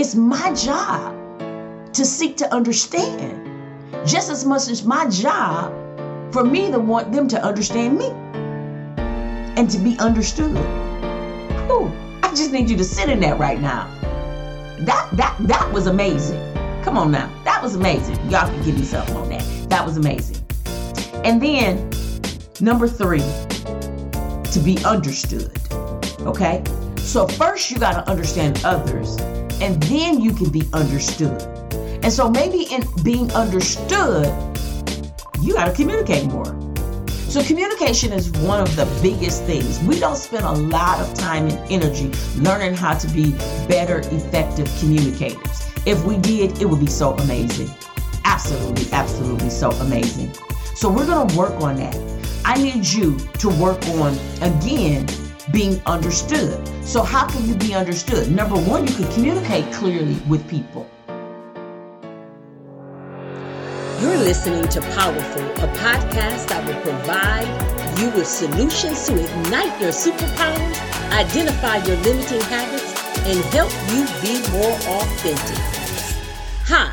it's my job to seek to understand just as much as my job for me to want them to understand me and to be understood. Whew, I just need you to sit in that right now. That that that was amazing. Come on now. That was amazing. Y'all can give me something on that. That was amazing. And then number 3, to be understood. Okay? So first you got to understand others and then you can be understood. And so maybe in being understood, you got to communicate more. So communication is one of the biggest things. We don't spend a lot of time and energy learning how to be better, effective communicators. If we did, it would be so amazing. Absolutely, absolutely so amazing. So we're going to work on that. I need you to work on, again, being understood. So, how can you be understood? Number one, you can communicate clearly with people. You're listening to Powerful, a podcast that will provide you with solutions to ignite your superpowers, identify your limiting habits, and help you be more authentic. Hi,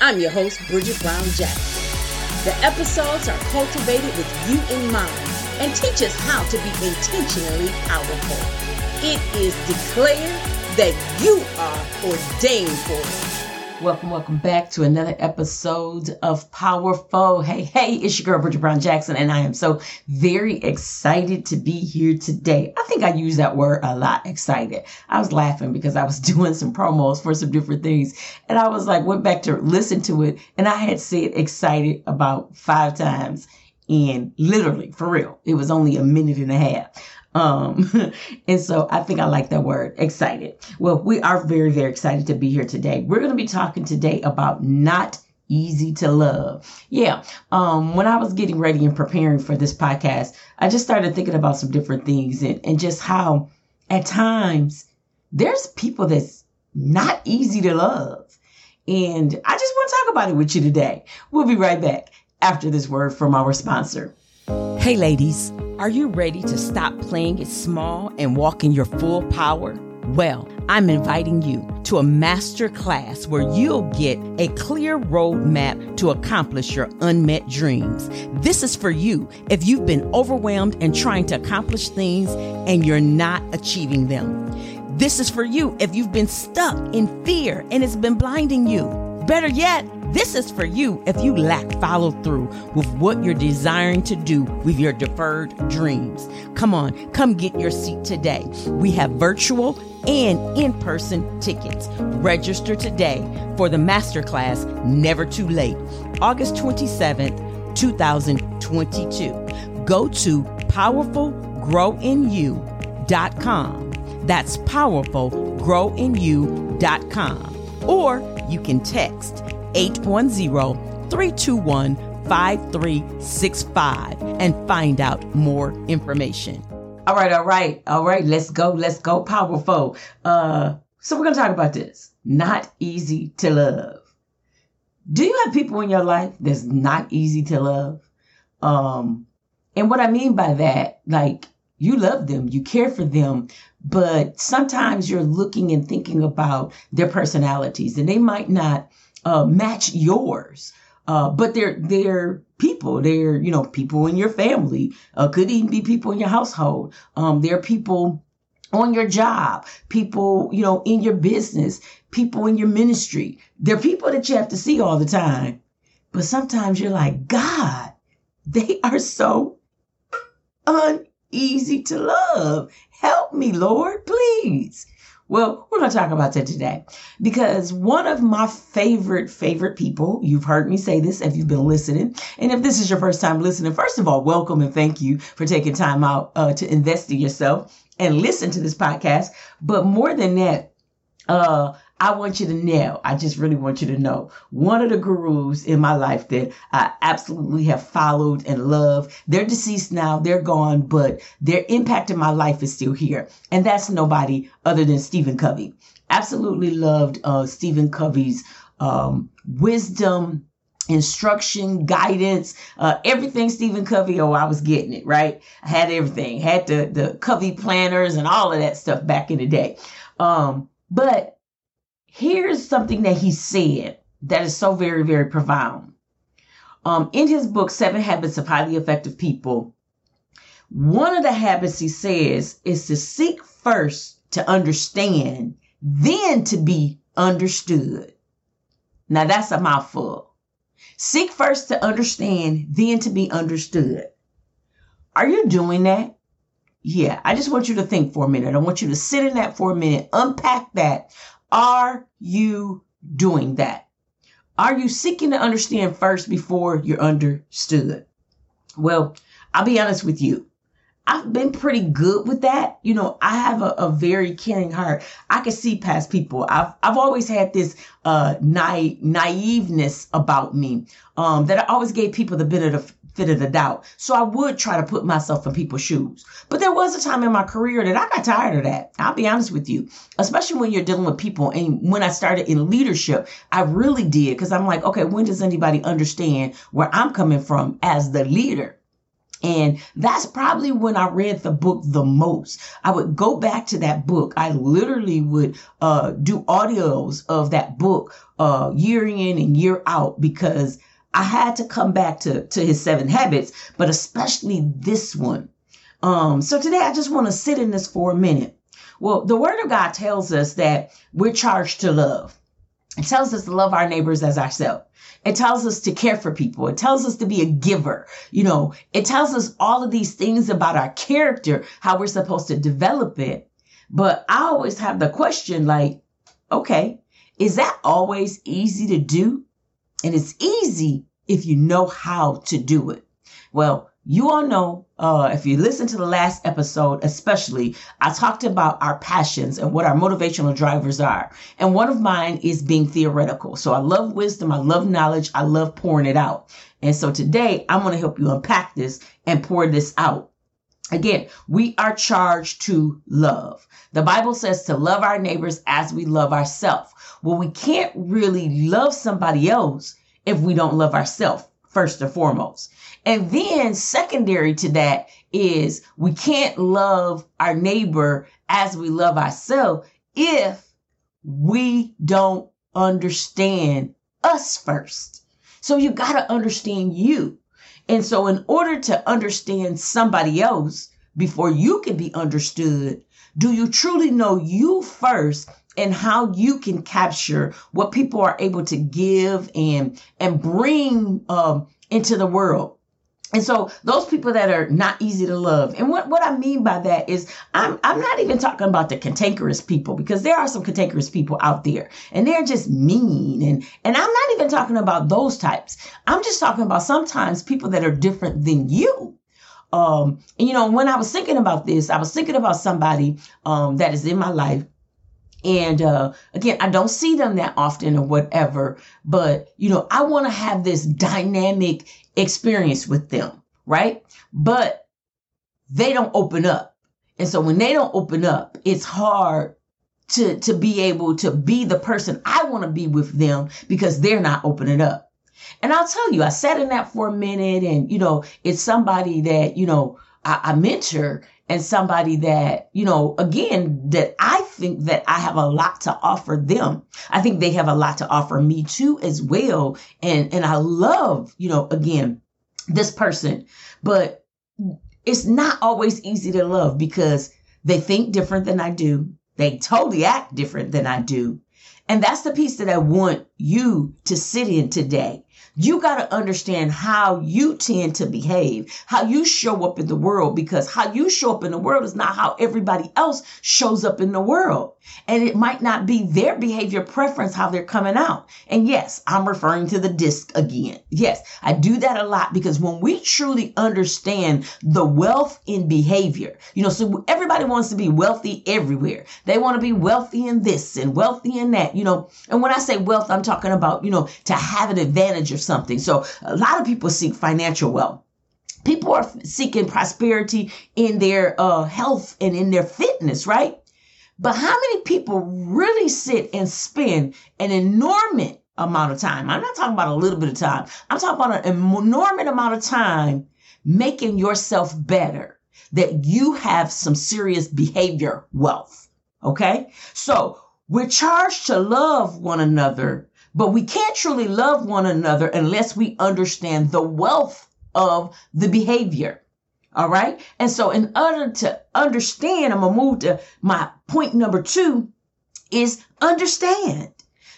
I'm your host, Bridget Brown Jackson. The episodes are cultivated with you in mind and teach us how to be intentionally powerful. It is declared that you are ordained for it. Welcome, welcome back to another episode of Powerful. Hey, hey, it's your girl, Bridget Brown Jackson, and I am so very excited to be here today. I think I use that word a lot, excited. I was laughing because I was doing some promos for some different things, and I was like, went back to listen to it, and I had said excited about five times in literally for real. It was only a minute and a half. Um, and so I think I like that word, excited. Well, we are very, very excited to be here today. We're going to be talking today about not easy to love. Yeah. Um, when I was getting ready and preparing for this podcast, I just started thinking about some different things and, and just how at times there's people that's not easy to love. And I just want to talk about it with you today. We'll be right back after this word from our sponsor. Hey, ladies, are you ready to stop playing it small and walk in your full power? Well, I'm inviting you to a master class where you'll get a clear roadmap to accomplish your unmet dreams. This is for you if you've been overwhelmed and trying to accomplish things and you're not achieving them. This is for you if you've been stuck in fear and it's been blinding you. Better yet, this is for you if you lack follow through with what you're desiring to do with your deferred dreams. Come on, come get your seat today. We have virtual and in person tickets. Register today for the masterclass Never Too Late, August 27th, 2022. Go to powerfulgrowinyou.com. That's powerfulgrowinyou.com. Or you can text 810 321 5365 and find out more information. All right, all right, all right. Let's go, let's go, powerful. Uh, so we're gonna talk about this. Not easy to love. Do you have people in your life that's not easy to love? Um, and what I mean by that, like you love them, you care for them, but sometimes you're looking and thinking about their personalities, and they might not uh, match yours. Uh, but they're they're people. They're you know people in your family. Uh, could even be people in your household. Um, they're people on your job. People you know in your business. People in your ministry. They're people that you have to see all the time. But sometimes you're like, God, they are so uneasy to love. Help me, Lord, please. Well, we're going to talk about that today because one of my favorite, favorite people, you've heard me say this if you've been listening. And if this is your first time listening, first of all, welcome and thank you for taking time out uh, to invest in yourself and listen to this podcast. But more than that, uh, I want you to know, I just really want you to know, one of the gurus in my life that I absolutely have followed and loved, they're deceased now, they're gone, but their impact in my life is still here. And that's nobody other than Stephen Covey. Absolutely loved uh, Stephen Covey's um, wisdom, instruction, guidance, uh, everything Stephen Covey, oh, I was getting it, right? I had everything, had the, the Covey planners and all of that stuff back in the day. Um, but here's something that he said that is so very, very profound. Um, in his book, Seven Habits of Highly Effective People, one of the habits he says is to seek first to understand, then to be understood. Now that's a mouthful. Seek first to understand, then to be understood. Are you doing that? Yeah, I just want you to think for a minute. I want you to sit in that for a minute, unpack that. Are you doing that? Are you seeking to understand first before you're understood? Well, I'll be honest with you. I've been pretty good with that. You know, I have a, a very caring heart. I can see past people. I've I've always had this uh naive naiveness about me. Um that I always gave people the benefit of of the doubt. So I would try to put myself in people's shoes. But there was a time in my career that I got tired of that. I'll be honest with you, especially when you're dealing with people. And when I started in leadership, I really did because I'm like, okay, when does anybody understand where I'm coming from as the leader? And that's probably when I read the book the most. I would go back to that book. I literally would uh, do audios of that book uh, year in and year out because I had to come back to, to his seven habits, but especially this one. Um, so today I just want to sit in this for a minute. Well, the word of God tells us that we're charged to love. It tells us to love our neighbors as ourselves. It tells us to care for people. It tells us to be a giver. You know, it tells us all of these things about our character, how we're supposed to develop it. But I always have the question like, okay, is that always easy to do? And it's easy if you know how to do it. Well, you all know, uh, if you listen to the last episode, especially, I talked about our passions and what our motivational drivers are. And one of mine is being theoretical. So I love wisdom. I love knowledge. I love pouring it out. And so today I'm going to help you unpack this and pour this out. Again, we are charged to love. The Bible says to love our neighbors as we love ourselves. Well, we can't really love somebody else if we don't love ourselves first and foremost. And then secondary to that is we can't love our neighbor as we love ourselves if we don't understand us first. So you got to understand you. And so in order to understand somebody else before you can be understood, do you truly know you first and how you can capture what people are able to give and and bring um, into the world. And so those people that are not easy to love. And what, what I mean by that is I'm I'm not even talking about the cantankerous people because there are some cantankerous people out there and they're just mean and and I'm not even talking about those types. I'm just talking about sometimes people that are different than you. Um and you know when I was thinking about this, I was thinking about somebody um that is in my life and uh, again, I don't see them that often or whatever, but you know, I want to have this dynamic experience with them, right? But they don't open up. And so when they don't open up, it's hard to, to be able to be the person I want to be with them because they're not opening up. And I'll tell you, I sat in that for a minute and, you know, it's somebody that, you know, I, I mentor and somebody that, you know, again, that I think that I have a lot to offer them. I think they have a lot to offer me too as well. And, and I love, you know, again, this person, but it's not always easy to love because they think different than I do. They totally act different than I do. And that's the piece that I want you to sit in today you got to understand how you tend to behave, how you show up in the world, because how you show up in the world is not how everybody else shows up in the world. And it might not be their behavior preference, how they're coming out. And yes, I'm referring to the DISC again. Yes, I do that a lot because when we truly understand the wealth in behavior, you know, so everybody wants to be wealthy everywhere. They want to be wealthy in this and wealthy in that, you know. And when I say wealth, I'm talking about, you know, to have an advantage of something. So a lot of people seek financial wealth. People are seeking prosperity in their uh, health and in their fitness, right? But how many people really sit and spend an enormous amount of time? I'm not talking about a little bit of time. I'm talking about an enormous amount of time making yourself better, that you have some serious behavior wealth. Okay. So We're charged to love one another, but we can't truly love one another unless we understand the wealth of the behavior. All right. And so, in order to understand, I'm going to move to my point number two is understand.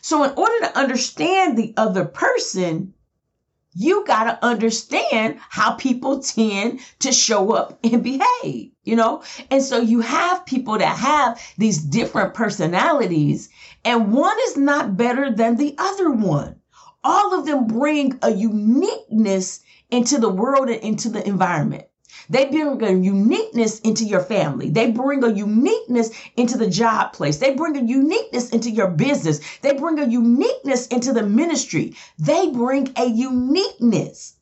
So, in order to understand the other person, you got to understand how people tend to show up and behave, you know? And so you have people that have these different personalities, and one is not better than the other one. All of them bring a uniqueness into the world and into the environment. They bring a uniqueness into your family. They bring a uniqueness into the job place. They bring a uniqueness into your business. They bring a uniqueness into the ministry. They bring a uniqueness.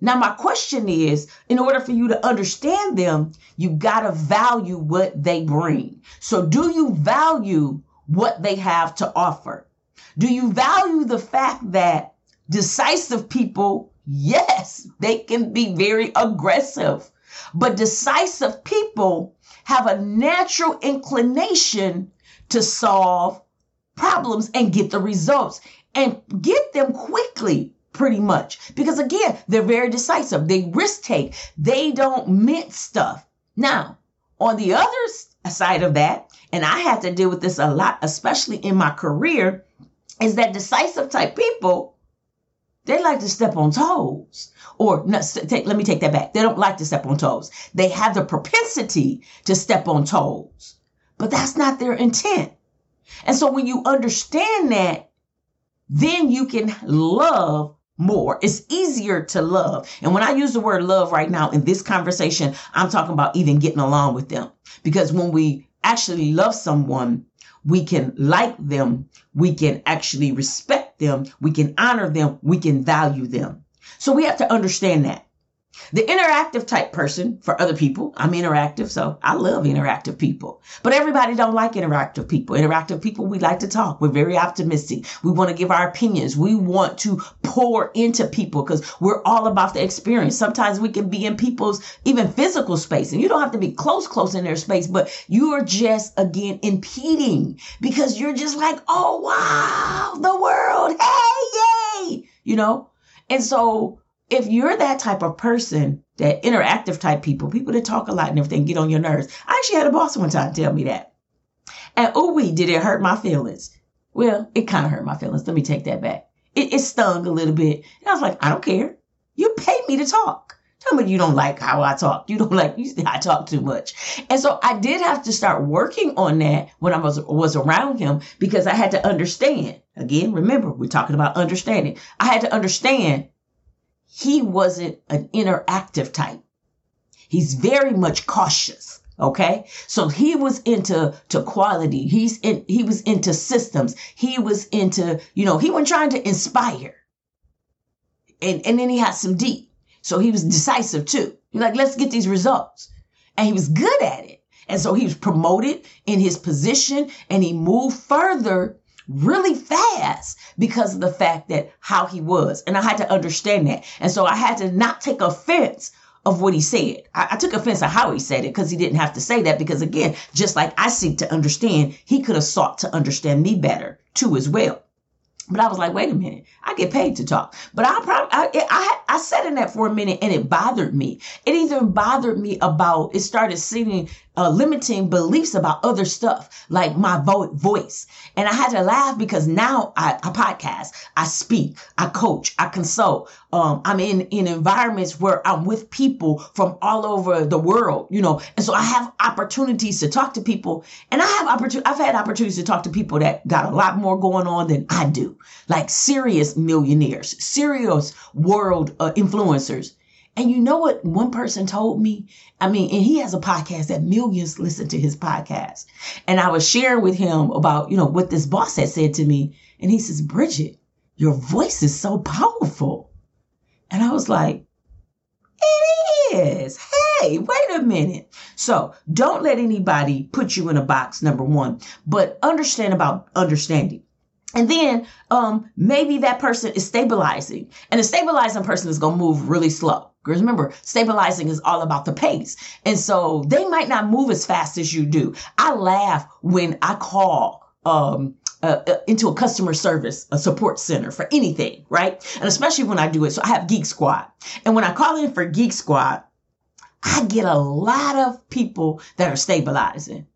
Now, my question is in order for you to understand them, you got to value what they bring. So, do you value what they have to offer? Do you value the fact that decisive people, yes, they can be very aggressive. But decisive people have a natural inclination to solve problems and get the results and get them quickly pretty much because again they're very decisive they risk take they don't mince stuff now on the other side of that and i had to deal with this a lot especially in my career is that decisive type people they like to step on toes or no, take, let me take that back. They don't like to step on toes. They have the propensity to step on toes, but that's not their intent. And so when you understand that, then you can love more. It's easier to love. And when I use the word love right now in this conversation, I'm talking about even getting along with them. Because when we actually love someone, we can like them, we can actually respect them, we can honor them, we can value them. So we have to understand that. The interactive type person for other people, I'm interactive, so I love interactive people. But everybody don't like interactive people. Interactive people, we like to talk. We're very optimistic. We want to give our opinions. We want to pour into people because we're all about the experience. Sometimes we can be in people's even physical space and you don't have to be close, close in their space, but you are just again impeding because you're just like, oh wow, the world, hey, yay, you know? And so if you're that type of person, that interactive type people, people that talk a lot and everything, get on your nerves. I actually had a boss one time tell me that. And oh, we did it hurt my feelings? Well, it kind of hurt my feelings. Let me take that back. It, it stung a little bit. And I was like, I don't care. You paid me to talk. Tell me you don't like how I talk. You don't like you I talk too much. And so I did have to start working on that when I was was around him because I had to understand. Again, remember, we're talking about understanding. I had to understand he wasn't an interactive type. He's very much cautious. Okay. So he was into to quality. He's in, he was into systems. He was into, you know, he was trying to inspire. And, and then he had some deep. So he was decisive too. He's like, let's get these results. And he was good at it. And so he was promoted in his position and he moved further really fast because of the fact that how he was. And I had to understand that. And so I had to not take offense of what he said. I, I took offense of how he said it because he didn't have to say that. Because again, just like I seek to understand, he could have sought to understand me better too as well. But I was like, wait a minute, I get paid to talk. But I probably, I, I, I sat in that for a minute and it bothered me. It even bothered me about, it started seeming uh, limiting beliefs about other stuff like my vo- voice. And I had to laugh because now I, I podcast, I speak, I coach, I consult. Um, I'm in, in environments where I'm with people from all over the world, you know, and so I have opportunities to talk to people and I have opportunity, I've had opportunities to talk to people that got a lot more going on than I do, like serious millionaires, serious world uh, influencers and you know what one person told me? I mean, and he has a podcast that millions listen to his podcast. And I was sharing with him about, you know, what this boss had said to me. And he says, Bridget, your voice is so powerful. And I was like, it is. Hey, wait a minute. So don't let anybody put you in a box, number one, but understand about understanding. And then um, maybe that person is stabilizing, and a stabilizing person is going to move really slow. Because remember, stabilizing is all about the pace. And so they might not move as fast as you do. I laugh when I call um, uh, uh, into a customer service, a support center for anything, right? And especially when I do it. So I have Geek Squad. And when I call in for Geek Squad, I get a lot of people that are stabilizing.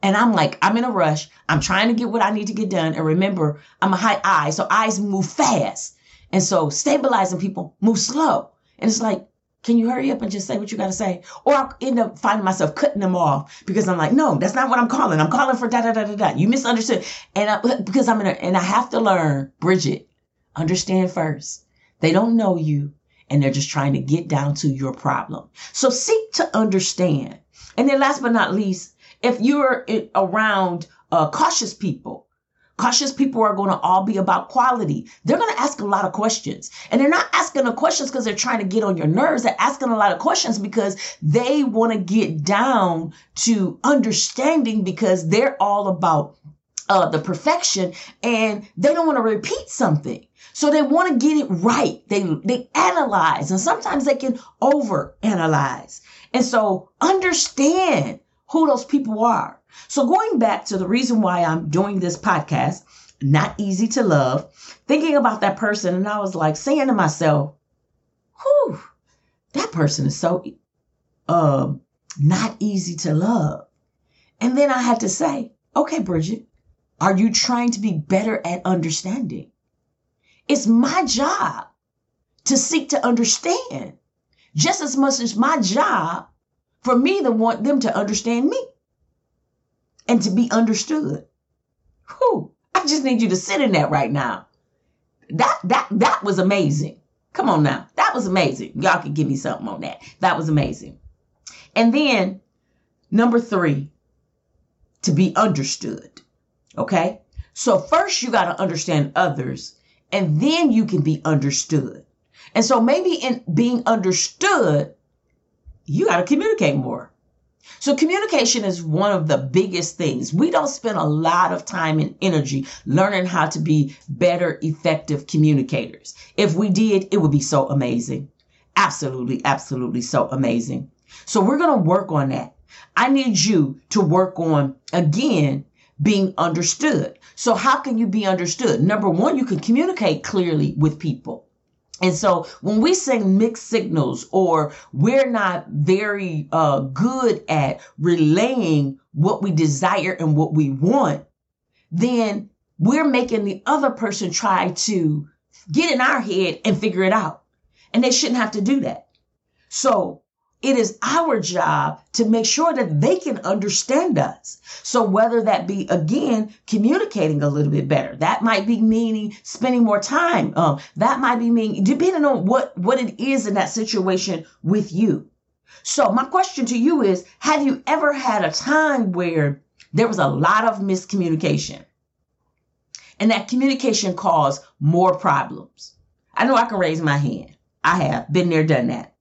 And I'm like, I'm in a rush. I'm trying to get what I need to get done. And remember, I'm a high I, so eyes move fast. And so stabilizing people move slow. And it's like, can you hurry up and just say what you got to say? Or I'll end up finding myself cutting them off because I'm like, no, that's not what I'm calling. I'm calling for da da da da da. You misunderstood. And I, because I'm in a, and I have to learn, Bridget, understand first. They don't know you and they're just trying to get down to your problem. So seek to understand. And then last but not least, if you're around uh, cautious people, cautious people are going to all be about quality. They're going to ask a lot of questions. And they're not asking the questions because they're trying to get on your nerves. They're asking a lot of questions because they want to get down to understanding because they're all about uh, the perfection and they don't want to repeat something. So they want to get it right. They, they analyze and sometimes they can over analyze. And so understand who those people are. So going back to the reason why I'm doing this podcast, not easy to love, thinking about that person, and I was like saying to myself, whew, that person is so um not easy to love. And then I had to say, okay, Bridget, are you trying to be better at understanding? It's my job to seek to understand just as much as my job for me to want them to understand me and to be understood. Whew, I just need you to sit in that right now. That that that was amazing. Come on now. That was amazing. Y'all can give me something on that. That was amazing. And then number 3, to be understood. Okay? So first you got to understand others and then you can be understood. And so maybe in being understood, you got to communicate more. So communication is one of the biggest things. We don't spend a lot of time and energy learning how to be better, effective communicators. If we did, it would be so amazing. Absolutely, absolutely so amazing. So we're going to work on that. I need you to work on again being understood. So how can you be understood? Number one, you can communicate clearly with people. And so when we send mixed signals or we're not very uh, good at relaying what we desire and what we want, then we're making the other person try to get in our head and figure it out. And they shouldn't have to do that. So it is our job to make sure that they can understand us. So whether that be again communicating a little bit better, that might be meaning spending more time. Um, that might be meaning depending on what what it is in that situation with you. So my question to you is: Have you ever had a time where there was a lot of miscommunication, and that communication caused more problems? I know I can raise my hand. I have been there, done that.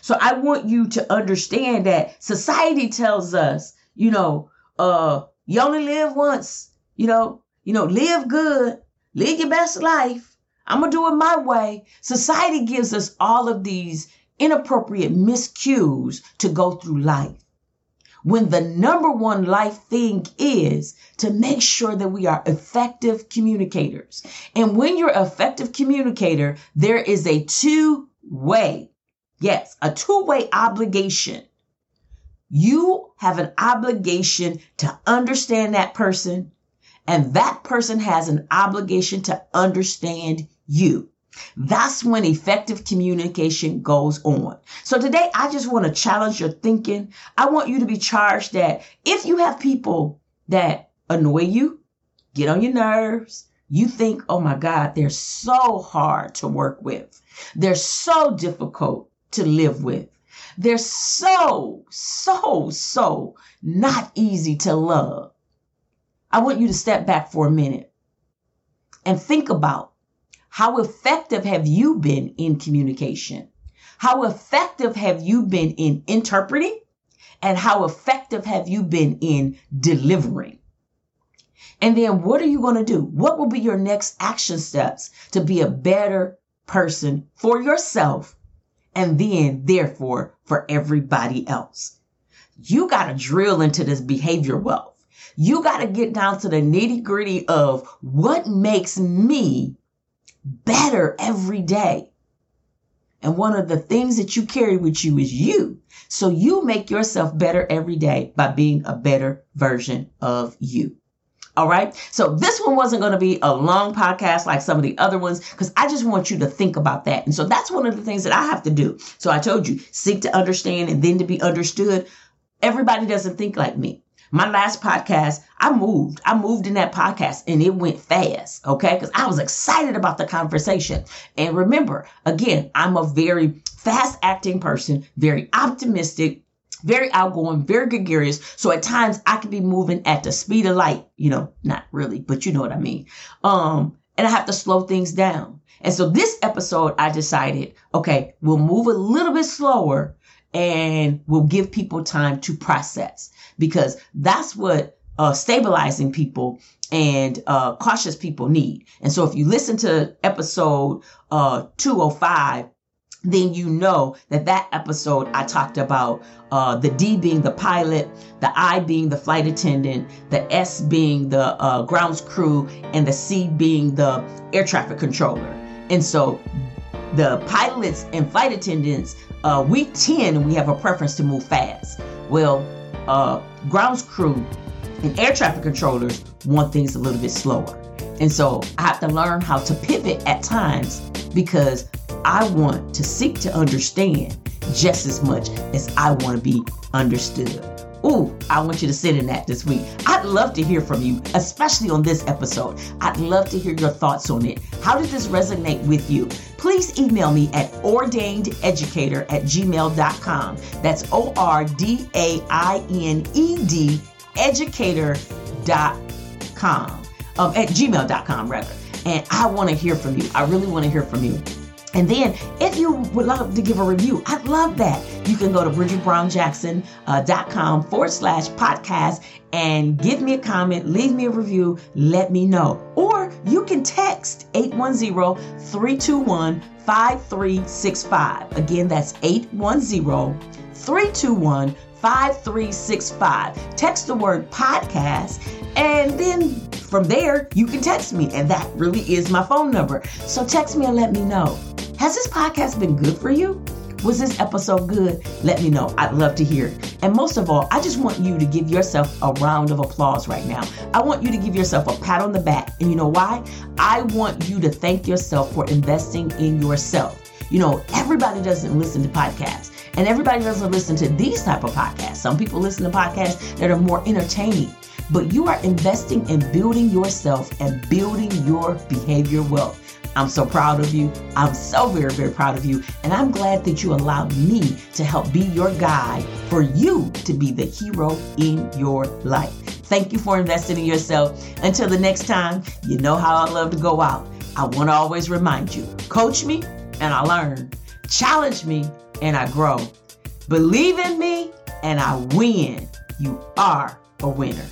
So I want you to understand that society tells us, you know, uh, you only live once, you know, you know, live good, live your best life. I'm gonna do it my way. Society gives us all of these inappropriate miscues to go through life. When the number one life thing is to make sure that we are effective communicators. And when you're effective communicator, there is a two way Yes, a two way obligation. You have an obligation to understand that person, and that person has an obligation to understand you. That's when effective communication goes on. So today, I just want to challenge your thinking. I want you to be charged that if you have people that annoy you, get on your nerves, you think, oh my God, they're so hard to work with. They're so difficult to live with. They're so, so, so not easy to love. I want you to step back for a minute and think about how effective have you been in communication? How effective have you been in interpreting? And how effective have you been in delivering? And then what are you going to do? What will be your next action steps to be a better person for yourself and then therefore for everybody else. You got to drill into this behavior wealth. You got to get down to the nitty gritty of what makes me better every day. And one of the things that you carry with you is you. So you make yourself better every day by being a better version of you. All right. So this one wasn't going to be a long podcast like some of the other ones because I just want you to think about that. And so that's one of the things that I have to do. So I told you, seek to understand and then to be understood. Everybody doesn't think like me. My last podcast, I moved. I moved in that podcast and it went fast. Okay. Because I was excited about the conversation. And remember, again, I'm a very fast acting person, very optimistic, very outgoing, very gregarious. So at times I can be moving at the speed of light, you know, not really, but you know what I mean. Um, and I have to slow things down. And so this episode, I decided, okay, we'll move a little bit slower and we'll give people time to process because that's what uh, stabilizing people and uh, cautious people need. And so if you listen to episode uh, 205, then you know that that episode I talked about uh, the D being the pilot, the I being the flight attendant, the S being the uh, grounds crew, and the C being the air traffic controller. And so the pilots and flight attendants, uh, we tend, we have a preference to move fast. Well, uh, grounds crew and air traffic controllers want things a little bit slower. And so I have to learn how to pivot at times because I want to seek to understand just as much as I want to be understood. Ooh, I want you to sit in that this week. I'd love to hear from you, especially on this episode. I'd love to hear your thoughts on it. How did this resonate with you? Please email me at ordainededucator at gmail.com. That's O R D A I N E D educator.com. Um, at gmail.com, rather. And I want to hear from you. I really want to hear from you. And then, if you would love to give a review, I'd love that. You can go to bridgetbrownjackson.com uh, forward slash podcast and give me a comment, leave me a review, let me know. Or you can text 810 321 5365. Again, that's 810 321 5365. Text the word podcast, and then from there, you can text me, and that really is my phone number. So text me and let me know. Has this podcast been good for you? Was this episode good? Let me know. I'd love to hear. And most of all, I just want you to give yourself a round of applause right now. I want you to give yourself a pat on the back. And you know why? I want you to thank yourself for investing in yourself. You know, everybody doesn't listen to podcasts. And everybody doesn't listen to these type of podcasts. Some people listen to podcasts that are more entertaining. But you are investing in building yourself and building your behavior wealth. I'm so proud of you. I'm so very, very proud of you. And I'm glad that you allowed me to help be your guide for you to be the hero in your life. Thank you for investing in yourself. Until the next time, you know how I love to go out. I want to always remind you coach me and I learn, challenge me and I grow, believe in me and I win. You are a winner.